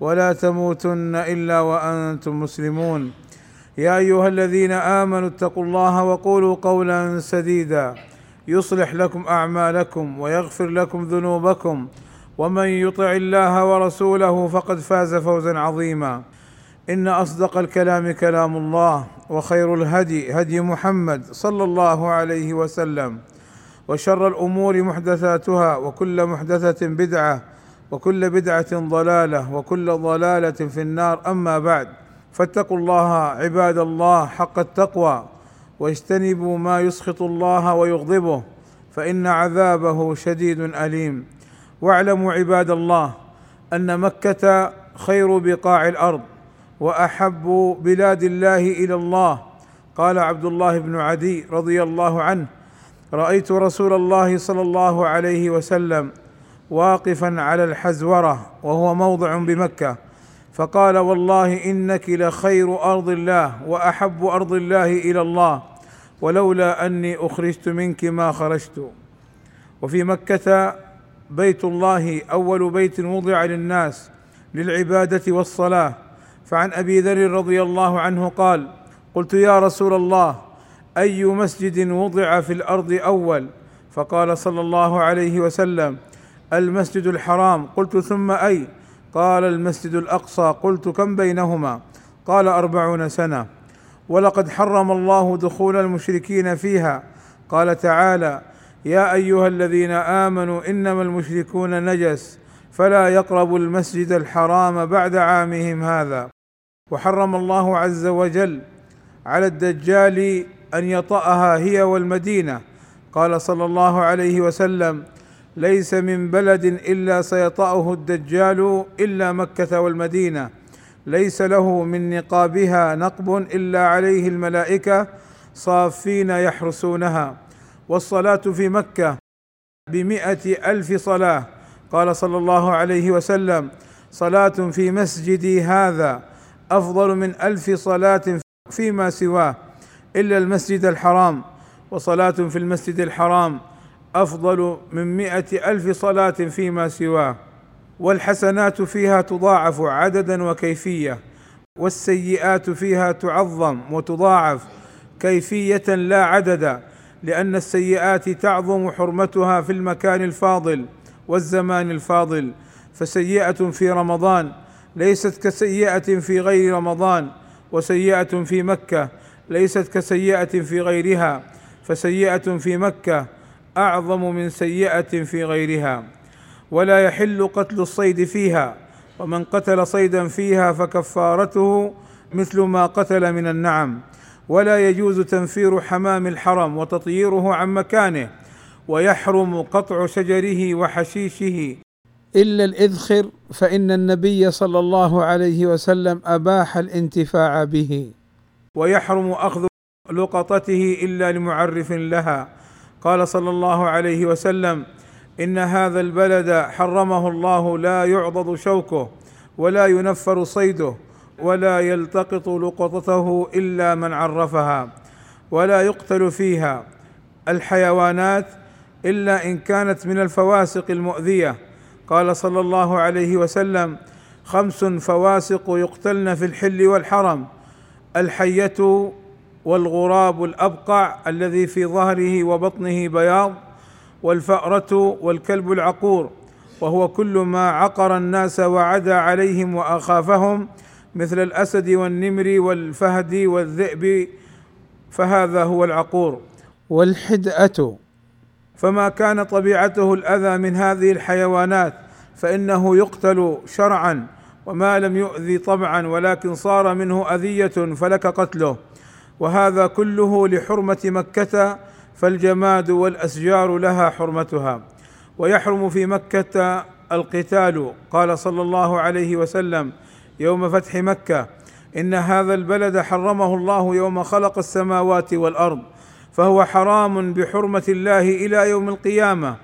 ولا تموتن إلا وأنتم مسلمون. يا أيها الذين آمنوا اتقوا الله وقولوا قولا سديدا. يصلح لكم أعمالكم ويغفر لكم ذنوبكم. ومن يطع الله ورسوله فقد فاز فوزا عظيما. إن أصدق الكلام كلام الله وخير الهدي هدي محمد صلى الله عليه وسلم. وشر الأمور محدثاتها وكل محدثة بدعة وكل بدعة ضلالة وكل ضلالة في النار. أما بعد فاتقوا الله عباد الله حق التقوى واجتنبوا ما يسخط الله ويغضبه فإن عذابه شديد أليم. واعلموا عباد الله أن مكة خير بقاع الأرض وأحب بلاد الله إلى الله. قال عبد الله بن عدي رضي الله عنه رأيت رسول الله صلى الله عليه وسلم واقفا على الحزورة وهو موضع بمكة. فقال والله إنك لخير أرض الله وأحب أرض الله إلى الله ولولا أني أخرجت منك ما خرجت. وفي مكة بيت الله أول بيت وضع للناس للعبادة والصلاة. فعن أبي ذر رضي الله عنه قال قلت يا رسول الله أي مسجد وضع في الأرض أول؟ فقال صلى الله عليه وسلم المسجد الحرام. قلت ثم أي؟ قال المسجد الأقصى. قلت كم بينهما؟ قال أربعون سنة. ولقد حرم الله دخول المشركين فيها. قال تعالى يا أيها الذين آمنوا إنما المشركون نجس فلا يقربوا المسجد الحرام بعد عامهم هذا. وحرم الله عز وجل على الدجال أن يطأها هي والمدينة. قال صلى الله عليه وسلم ليس من بلد إلا سيطأه الدجال إلا مكة والمدينة. ليس له من نقابها نقب إلا عليه الملائكة صافين يحرسونها. والصلاة في مكة بمائه ألف صلاة. قال صلى الله عليه وسلم صلاة في مسجدي هذا أفضل من ألف صلاة فيما سواه إلا المسجد الحرام. وصلاة في المسجد الحرام أفضل من مائه ألف صلاة فيما سواه والحسنات فيها تضاعف عددا وكيفية والسيئات فيها تعظم وتضاعف كيفية لا عددا لأن السيئات تعظم حرمتها في المكان الفاضل والزمان الفاضل فسيئة في رمضان ليست كسيئة في غير رمضان وسيئة في مكة ليست كسيئة في غيرها فسيئة في مكة أعظم من سيئة في غيرها ولا يحل قتل الصيد فيها ومن قتل صيدا فيها فكفارته مثل ما قتل من النعم ولا يجوز تنفير حمام الحرم وتطييره عن مكانه ويحرم قطع شجره وحشيشه. إلا الإذخر فإن النبي صلى الله عليه وسلم أباح الانتفاع به. ويحرم أخذ لقطته إلا لمعرف لها. قال صلى الله عليه وسلم إن هذا البلد حرمه الله لا يعضد شوكه ولا ينفر صيده ولا يلتقط لقطته إلا من عرفها ولا يقتل فيها الحيوانات إلا إن كانت من الفواسق المؤذية. قال صلى الله عليه وسلم خمس فواسق يقتلن في الحل والحرم الحية والغراب الأبقع الذي في ظهره وبطنه بياض والفأرة والكلب العقور وهو كل ما عقر الناس وعدا عليهم وأخافهم مثل الأسد والنمر والفهد والذئب فهذا هو العقور. والحدأة. فما كان طبيعته الأذى من هذه الحيوانات فإنه يقتل شرعا وما لم يؤذي طبعا ولكن صار منه أذية فلك قتله. وهذا كله لحرمة مكة فالجماد والأشجار لها حرمتها. ويحرم في مكة القتال قال صلى الله عليه وسلم يوم فتح مكة. إن هذا البلد حرمه الله يوم خلق السماوات والأرض فهو حرام بحرمة الله إلى يوم القيامة.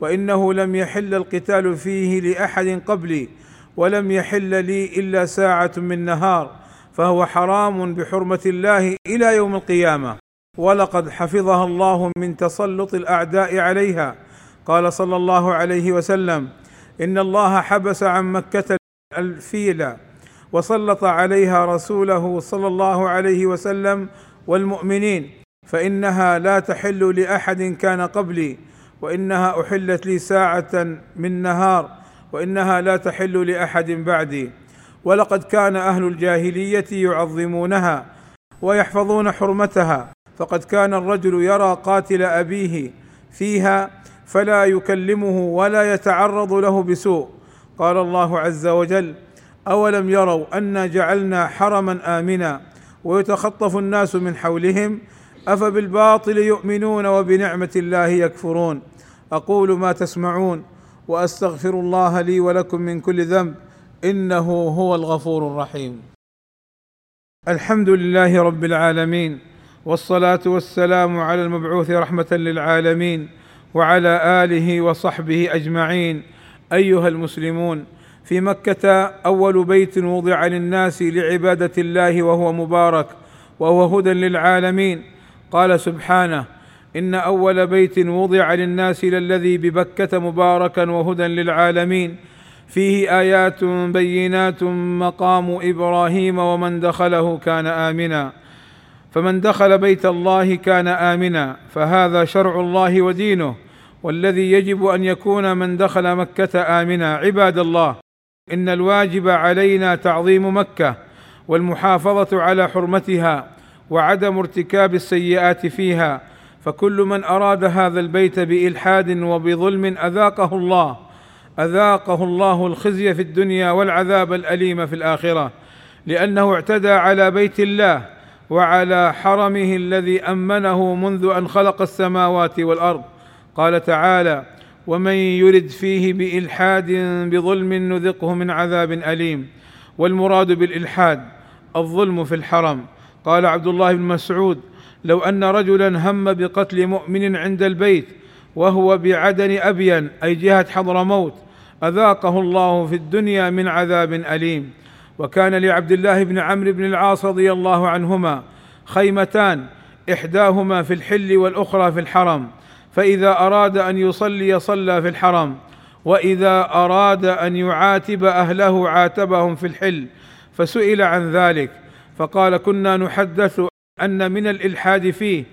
وإنه لم يحل القتال فيه لأحد قبلي ولم يحل لي إلا ساعة من نهار. فهو حرام بحرمة الله إلى يوم القيامة. ولقد حفظها الله من تسلط الأعداء عليها. قال صلى الله عليه وسلم إن الله حبس عن مكة الفيل وسلط عليها رسوله صلى الله عليه وسلم والمؤمنين فإنها لا تحل لأحد كان قبلي وإنها أحلت لي ساعة من نهار وإنها لا تحل لأحد بعدي. ولقد كان أهل الجاهلية يعظمونها ويحفظون حرمتها فقد كان الرجل يرى قاتل أبيه فيها فلا يكلمه ولا يتعرض له بسوء. قال الله عز وجل أولم يروا انا جعلنا حرما آمنا ويتخطف الناس من حولهم أفبالباطل يؤمنون وبنعمة الله يكفرون؟ أقول ما تسمعون وأستغفر الله لي ولكم من كل ذنب إنه هو الغفور الرحيم. الحمد لله رب العالمين والصلاة والسلام على المبعوث رحمة للعالمين وعلى آله وصحبه أجمعين. أيها المسلمون في مكة أول بيت وضع للناس لعبادة الله وهو مبارك وهو هدى للعالمين. قال سبحانه إن أول بيت وضع للناس للذي ببكة مباركا وهدى للعالمين. فيه آيات بينات مقام إبراهيم ومن دخله كان آمنا. فمن دخل بيت الله كان آمنا. فهذا شرع الله ودينه. والذي يجب أن يكون من دخل مكة آمنا. عباد الله إن الواجب علينا تعظيم مكة والمحافظة على حرمتها وعدم ارتكاب السيئات فيها. فكل من أراد هذا البيت بإلحاد وبظلم أذاقه الله. أذاقه الله الخزي في الدنيا والعذاب الأليم في الآخرة لأنه اعتدى على بيت الله وعلى حرمه الذي أمنه منذ أن خلق السماوات والأرض. قال تعالى ومن يرد فيه بإلحاد بظلم نذقه من عذاب أليم والمراد بالإلحاد الظلم في الحرم. قال عبد الله بن مسعود لو أن رجلا هم بقتل مؤمن عند البيت وهو بعدن أبين أي جهة حضرموت أذاقه الله في الدنيا من عذاب أليم. وكان لعبد الله بن عمرو بن العاص رضي الله عنهما خيمتان إحداهما في الحل والأخرى في الحرم فإذا أراد أن يصلي صلى في الحرم وإذا أراد أن يعاتب أهله عاتبهم في الحل فسئل عن ذلك. فقال كنا نحدث أن من الإلحاد فيه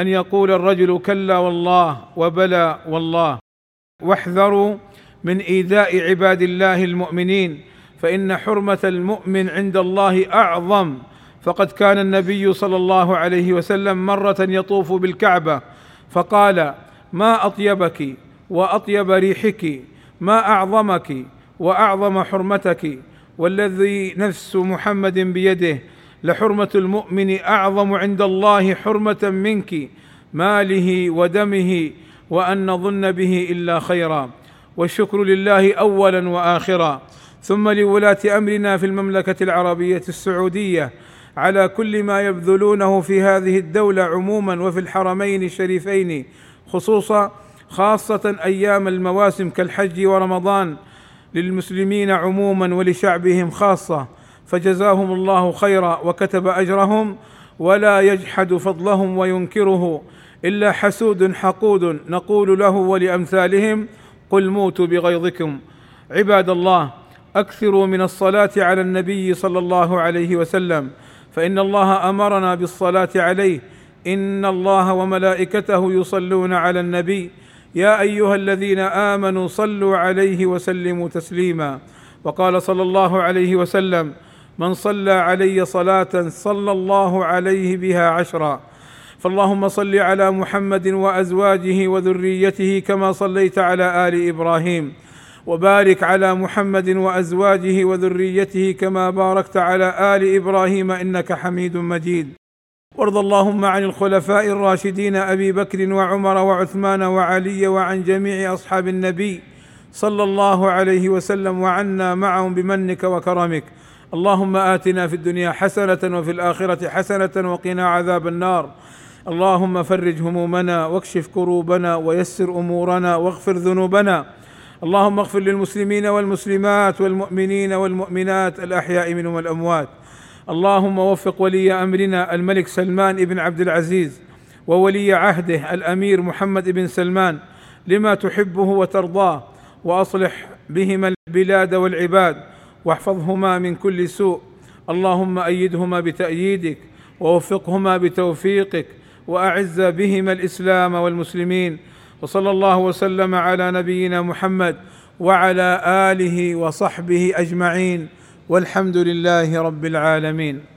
أن يقول الرجل كلا والله وبلى والله. واحذروا من إيذاء عباد الله المؤمنين فإن حرمة المؤمن عند الله أعظم. فقد كان النبي صلى الله عليه وسلم مرة يطوف بالكعبة فقال ما أطيبك وأطيب ريحك ما أعظمك وأعظم حرمتك والذي نفس محمد بيده لحرمة المؤمن أعظم عند الله حرمة منك ماله ودمه وأن نظن به إلا خيرا. والشكر لله اولا واخرا. ثم لولاة أمرنا في المملكة العربية السعودية. على كل ما يبذلونه في هذه الدولة عموما وفي الحرمين الشريفين خصوصا خاصة أيام المواسم كالحج ورمضان للمسلمين عموما ولشعبهم خاصة. فجزاهم الله خيرا وكتب أجرهم ولا يجحد فضلهم وينكره إلا حسود حقود نقول له ولأمثالهم قل موتوا بغيظكم. عباد الله أكثروا من الصلاة على النبي صلى الله عليه وسلم فإن الله أمرنا بالصلاة عليه. إن الله وملائكته يصلون على النبي. يا أيها الذين آمنوا صلوا عليه وسلموا تسليما. وقال صلى الله عليه وسلم من صلى علي صلاة صلى الله عليه بها عشرا. فاللهم صل على محمد وأزواجه وذريته كما صليت على آل إبراهيم. وبارك على محمد وأزواجه وذريته كما باركت على آل إبراهيم إنك حميد مجيد. وارض اللهم عن الخلفاء الراشدين أبي بكر وعمر وعثمان وعلي وعن جميع أصحاب النبي صلى الله عليه وسلم وعنا معهم بمنك وكرمك. اللهم آتنا في الدنيا حسنة وفي الآخرة حسنة وقنا عذاب النار. اللهم فرج همومنا واكشف كروبنا ويسر أمورنا واغفر ذنوبنا. اللهم اغفر للمسلمين والمسلمات والمؤمنين والمؤمنات الأحياء منهم والأموات. اللهم وفق ولي أمرنا الملك سلمان بن عبد العزيز وولي عهده الأمير محمد بن سلمان لما تحبه وترضاه وأصلح بهما البلاد والعباد. واحفظهما من كل سوء. اللهم أيدهما بتأييدك ووفقهما بتوفيقك وأعز بهما الإسلام والمسلمين. وصلى الله وسلم على نبينا محمد وعلى آله وصحبه أجمعين. والحمد لله رب العالمين.